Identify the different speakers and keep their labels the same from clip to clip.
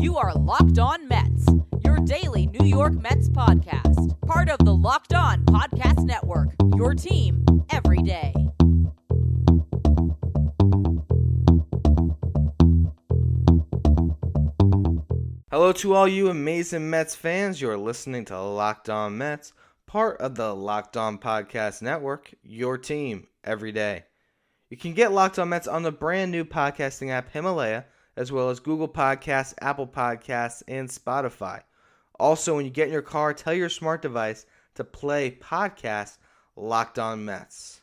Speaker 1: You are Locked On Mets, your daily New York Mets podcast. Part of the Locked On Podcast Network, your team every day.
Speaker 2: Hello to all you amazing Mets fans. You're listening to Locked On Mets, part of the Locked On Podcast Network, your team every day. You can get Locked On Mets on the brand new podcasting app Himalaya, as well as Google Podcasts, Apple Podcasts, and Spotify. Also, when you get in your car, tell your smart device to play podcast Locked On Mets.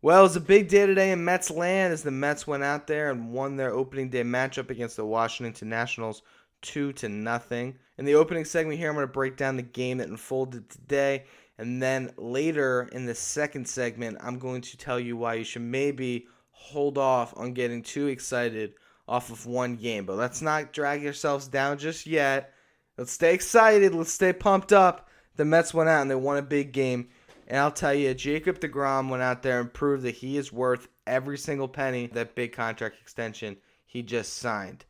Speaker 2: Well, it's a big day today in Mets land as the Mets went out there and won their opening day matchup against the Washington Nationals two to nothing. In the opening segment here, I'm going to break down the game that unfolded today, and then later in the second segment, I'm going to tell you why you should maybe hold off on getting too excited off of one game. But let's not drag yourselves down just yet. Let's stay excited. Let's stay pumped up. The Mets went out and they won a big game. And I'll tell you, Jacob DeGrom went out there and proved that he is worth every single penny that big contract extension he just signed.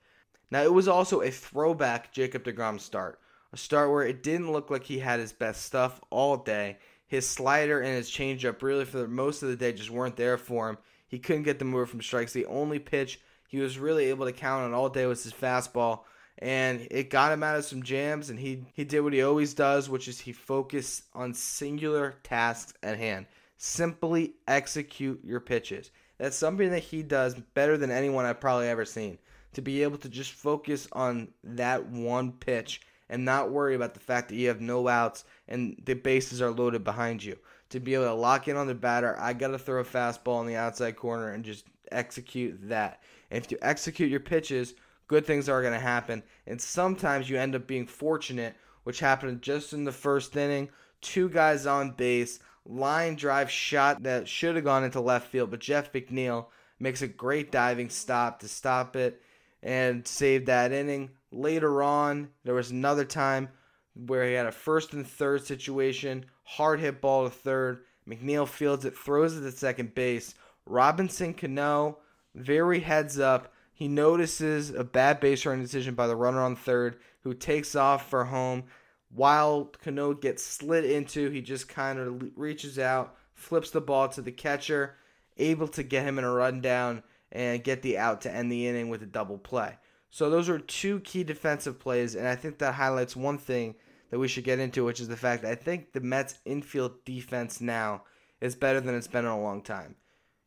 Speaker 2: Now, it was also a throwback Jacob DeGrom start. A start where it didn't look like he had his best stuff all day. His slider and his changeup, really, for most of the day, just weren't there for him. He couldn't get the move from strikes. The only pitch he was really able to count on all day was his fastball and it got him out of some jams and he he did what he always does which is he focused on singular tasks at hand. Simply execute your pitches. That's something that he does better than anyone i've probably ever seen. To be able to just focus on that one pitch and not worry about the fact that you have no outs and the bases are loaded behind you. To be able to lock in on the batter i got to throw a fastball in the outside corner and just execute that if you execute your pitches good things are going to happen. And sometimes you end up being fortunate, which happened just in the first inning. Two guys on base, line drive shot that should have gone into left field, but Jeff McNeil makes a great diving stop to stop it and save that inning. Later on, there was another time where he had a first and third situation, hard hit ball to third. McNeil fields it, throws it to second base. Robinson Cano, very heads up, he notices a bad base running decision by the runner on third, who takes off for home. While Cano gets slid into, he just kind of reaches out, flips the ball to the catcher, able to get him in a rundown and get the out to end the inning with a double play. So those are two key defensive plays, and I think that highlights one thing that we should get into, which is the fact that I think the Mets infield defense now is better than it's been in a long time.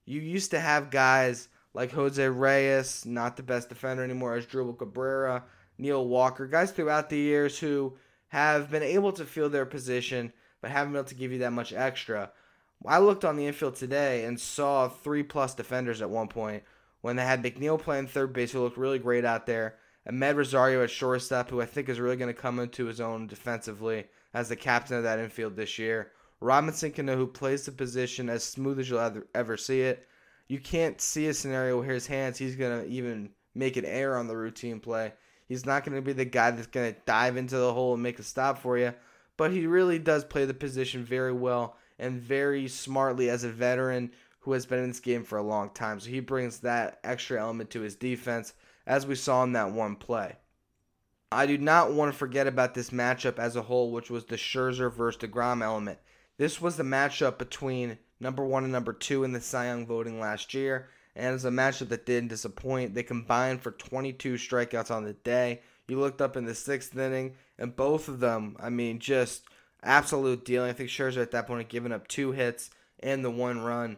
Speaker 2: You used to have guys like Jose Reyes, not the best defender anymore, Asdrubal Cabrera, Neil Walker, guys throughout the years who have been able to fill their position but haven't been able to give you that much extra. I looked on the infield today and saw three plus defenders at one point when they had McNeil playing third base, who looked really great out there, Amed Rosario at shortstop, who I think is really going to come into his own defensively as the captain of that infield this year. Robinson Cano, who plays the position as smooth as you'll ever, ever see it you can't see a scenario where his hands he's gonna even make an error on the routine play. He's not gonna be the guy that's gonna dive into the hole and make a stop for you. But he really does play the position very well and very smartly as a veteran who has been in this game for a long time. So he brings that extra element to his defense, as we saw in that one play. I do not want to forget about this matchup as a whole, which was the Scherzer versus DeGrom element. This was the matchup between number one and number two in the Cy Young voting last year. And as a matchup that didn't disappoint. They combined for 22 strikeouts on the day. You looked up in the sixth inning, and both of them, I mean, just absolute dealing. I think Scherzer at that point had given up two hits and the one run.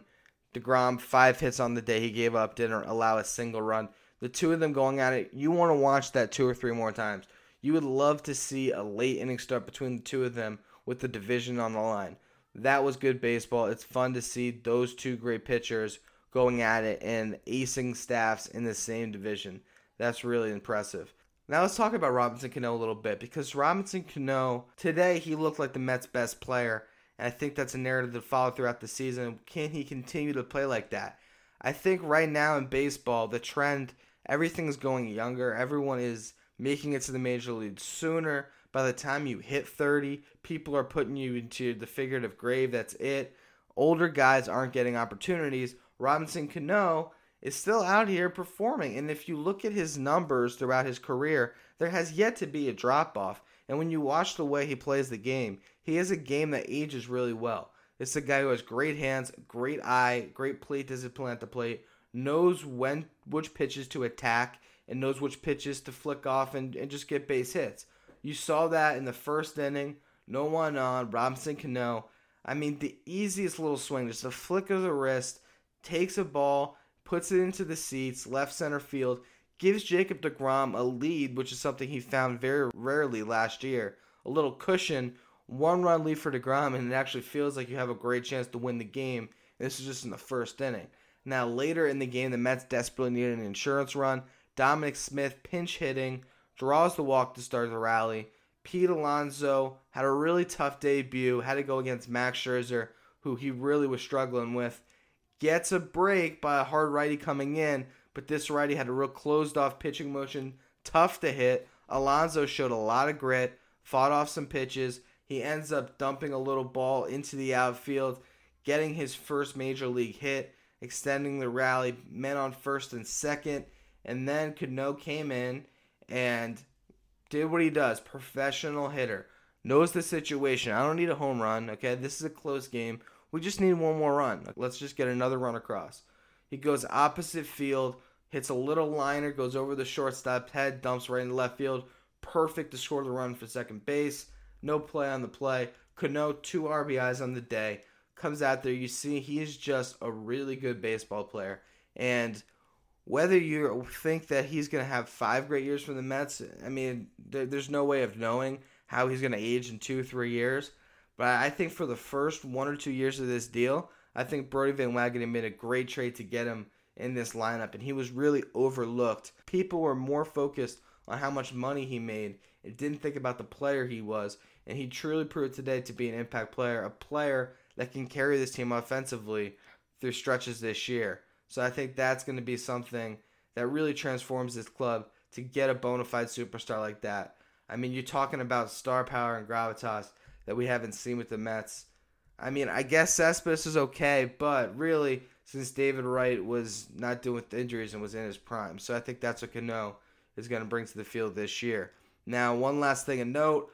Speaker 2: DeGrom, five hits on the day he gave up, didn't allow a single run. The two of them going at it, you want to watch that two or three more times. You would love to see a late inning start between the two of them with the division on the line that was good baseball. It's fun to see those two great pitchers going at it and acing staffs in the same division. That's really impressive. Now let's talk about Robinson Cano a little bit because Robinson Cano today he looked like the Mets' best player, and I think that's a narrative to follow throughout the season. Can he continue to play like that? I think right now in baseball the trend everything's going younger. Everyone is making it to the major leagues sooner. By the time you hit 30, people are putting you into the figurative grave. That's it. Older guys aren't getting opportunities. Robinson Cano is still out here performing. And if you look at his numbers throughout his career, there has yet to be a drop off. And when you watch the way he plays the game, he is a game that ages really well. It's a guy who has great hands, great eye, great plate discipline at the plate, knows when which pitches to attack, and knows which pitches to flick off and, and just get base hits. You saw that in the first inning. No one on. Robinson Cano. I mean, the easiest little swing, just a flick of the wrist, takes a ball, puts it into the seats, left center field, gives Jacob DeGrom a lead, which is something he found very rarely last year. A little cushion, one run lead for DeGrom, and it actually feels like you have a great chance to win the game. This is just in the first inning. Now, later in the game, the Mets desperately needed an insurance run. Dominic Smith pinch hitting, draws the walk to start the rally. Pete Alonso had a really tough debut, had to go against Max Scherzer, who he really was struggling with. Gets a break by a hard righty coming in, but this righty had a real closed off pitching motion, tough to hit. Alonso showed a lot of grit, fought off some pitches. He ends up dumping a little ball into the outfield, getting his first major league hit, extending the rally, men on first and second. And then Cano came in and did what he does. Professional hitter. Knows the situation. I don't need a home run, okay? This is a close game. We just need one more run. Let's just get another run across. He goes opposite field, hits a little liner, goes over the shortstop's head, dumps right in the left field. Perfect to score the run for second base. No play on the play. Cano, two RBIs on the day. Comes out there, you see he is just a really good baseball player. And whether you think that he's going to have five great years for the Mets, I mean, there, there's no way of knowing how he's going to age in two, three years. But I think for the first one or two years of this deal, I think Brodie Van Wagenen made a great trade to get him in this lineup, and he was really overlooked. People were more focused on how much money he made and didn't think about the player he was. And he truly proved today to be an impact player, a player that can carry this team offensively through stretches this year. So I think that's going to be something that really transforms this club to get a bona fide superstar like that. I mean, you're talking about star power and gravitas that we haven't seen with the Mets. I mean, I guess Cespedes is okay, but really, since David Wright was not doing with injuries and was in his prime, so I think that's what Cano is going to bring to the field this year. Now, one last thing to note: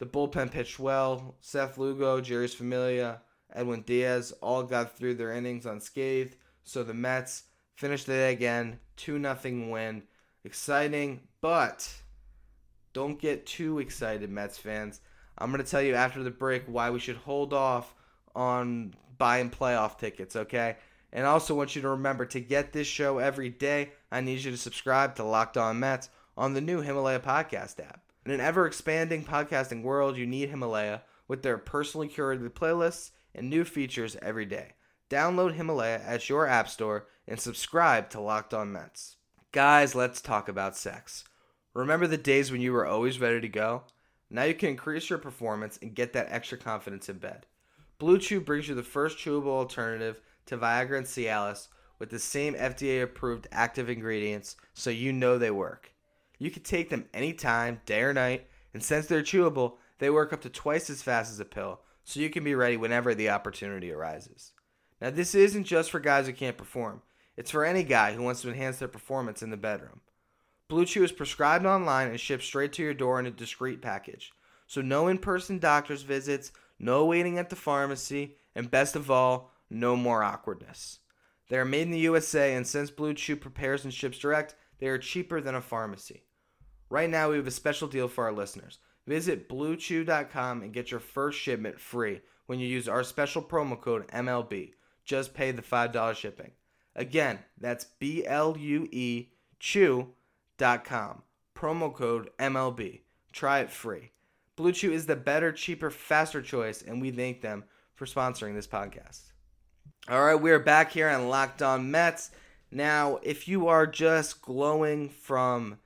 Speaker 2: the bullpen pitched well. Seth Lugo, Jeurys Familia, Edwin Diaz all got through their innings unscathed. So the Mets finished the day again, 2 0 win. Exciting, but don't get too excited, Mets fans. I'm going to tell you after the break why we should hold off on buying playoff tickets, okay? And I also want you to remember to get this show every day, I need you to subscribe to Locked On Mets on the new Himalaya podcast app. In an ever expanding podcasting world, you need Himalaya with their personally curated playlists and new features every day. Download Himalaya at your app store and subscribe to Locked On Mets. Guys, let's talk about sex. Remember the days when you were always ready to go? Now you can increase your performance and get that extra confidence in bed. Blue Chew brings you the first chewable alternative to Viagra and Cialis with the same FDA approved active ingredients so you know they work. You can take them anytime, day or night, and since they're chewable, they work up to twice as fast as a pill, so you can be ready whenever the opportunity arises. Now, this isn't just for guys who can't perform, it's for any guy who wants to enhance their performance in the bedroom. Blue Chew is prescribed online and shipped straight to your door in a discreet package. So, no in person doctor's visits, no waiting at the pharmacy, and best of all, no more awkwardness. They are made in the USA, and since Blue Chew prepares and ships direct, they are cheaper than a pharmacy. Right now, we have a special deal for our listeners. Visit bluechew.com and get your first shipment free when you use our special promo code MLB. Just pay the $5 shipping. Again, that's B L U E Chew.com. Promo code MLB. Try it free. Blue Chew is the better, cheaper, faster choice, and we thank them for sponsoring this podcast. All right, we're back here on Locked On Mets. Now, if you are just glowing from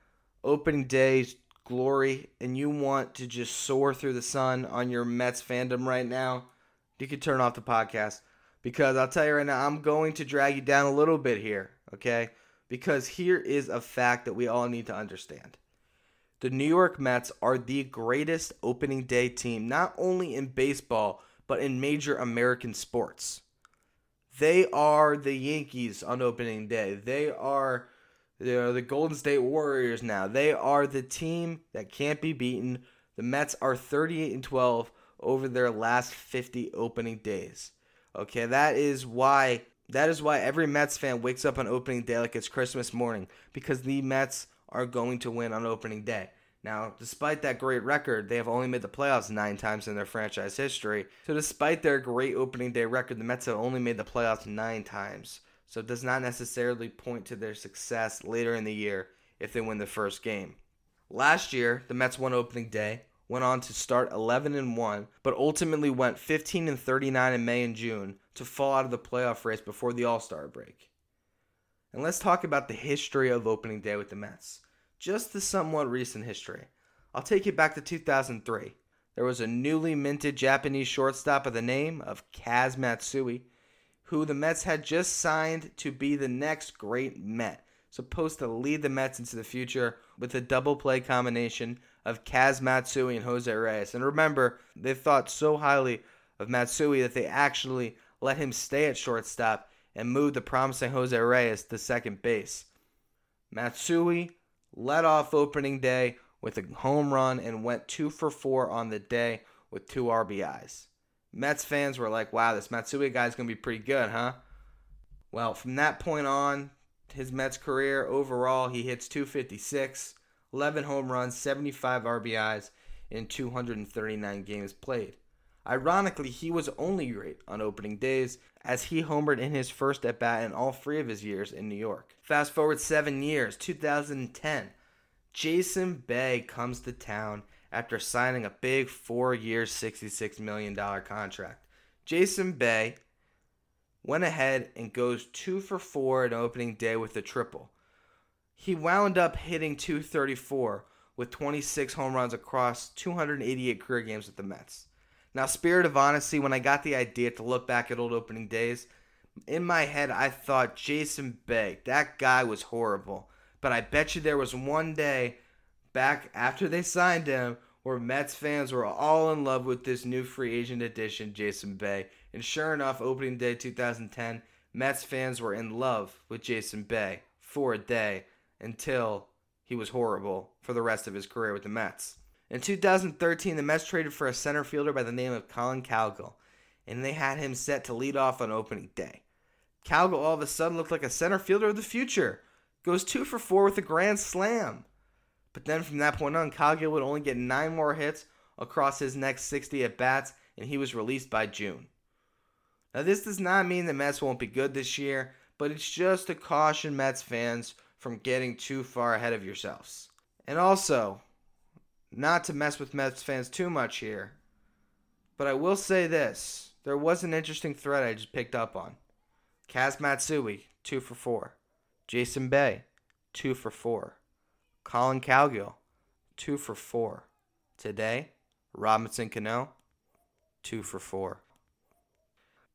Speaker 2: opening day's glory and you want to just soar through the sun on your Mets fandom right now, you can turn off the podcast because I'll tell you right now, I'm going to drag you down a little bit here, okay? Because here is a fact that we all need to understand. The New York Mets are the greatest opening day team, not only in baseball, but in major American sports. They are the Yankees on opening day. They are they are the Golden State Warriors now. They are the team that can't be beaten. The Mets are 38 and 12 over their last 50 opening days. Okay, that is why that is why every Mets fan wakes up on opening day like it's Christmas morning because the Mets are going to win on opening day. Now, despite that great record, they have only made the playoffs nine times in their franchise history. So, despite their great opening day record, the Mets have only made the playoffs nine times. So, it does not necessarily point to their success later in the year if they win the first game. Last year, the Mets won opening day, went on to start 11 and 1, but ultimately went 15 and 39 in May and June to fall out of the playoff race before the All-Star break. And let's talk about the history of opening day with the Mets just the somewhat recent history. I'll take you back to 2003. There was a newly minted Japanese shortstop by the name of Kaz Matsui, who the Mets had just signed to be the next great Met, supposed to lead the Mets into the future with a double play combination of Kaz Matsui and Jose Reyes. And remember, they thought so highly of Matsui that they actually let him stay at shortstop and moved the promising Jose Reyes to second base. Matsui led off opening day with a home run and went two for four on the day with two RBIs. Mets fans were like, wow, this Matsui guy's going to be pretty good, huh? Well, from that point on, his Mets career overall, he hits 256, 11 home runs, 75 RBIs in 239 games played. Ironically, he was only great on opening days as he homered in his first at bat in all three of his years in New York. Fast forward seven years, 2010. Jason Bay comes to town after signing a big four year, $66 million contract. Jason Bay went ahead and goes two for four in opening day with a triple. He wound up hitting 234 with 26 home runs across 288 career games with the Mets. Now, spirit of honesty, when I got the idea to look back at old opening days, in my head I thought Jason Bay, that guy was horrible. But I bet you there was one day back after they signed him where Mets fans were all in love with this new free agent addition, Jason Bay. And sure enough, opening day 2010, Mets fans were in love with Jason Bay for a day until he was horrible for the rest of his career with the Mets. In 2013, the Mets traded for a center fielder by the name of Collin Cowgill, and they had him set to lead off on opening day. Cowgill all of a sudden looked like a center fielder of the future. Goes two for four with a grand slam. But then from that point on, Cowgill would only get nine more hits across his next 60 at bats, and he was released by June. Now, this does not mean the Mets won't be good this year, but it's just to caution Mets fans from getting too far ahead of yourselves. And also, not to mess with Mets fans too much here, but I will say this. There was an interesting thread I just picked up on. Kaz Matsui, 2 for 4. Jason Bay, 2 for 4. Collin Cowgill, 2 for 4. Today, Robinson Cano, 2 for 4.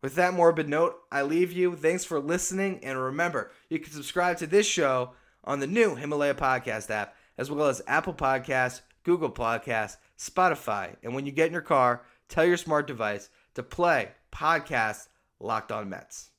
Speaker 2: With that morbid note, I leave you. Thanks for listening. And remember, you can subscribe to this show on the new Himalaya Podcast app, as well as Apple Podcasts, Google Podcasts, Spotify, and when you get in your car, tell your smart device to play podcast Locked On Mets.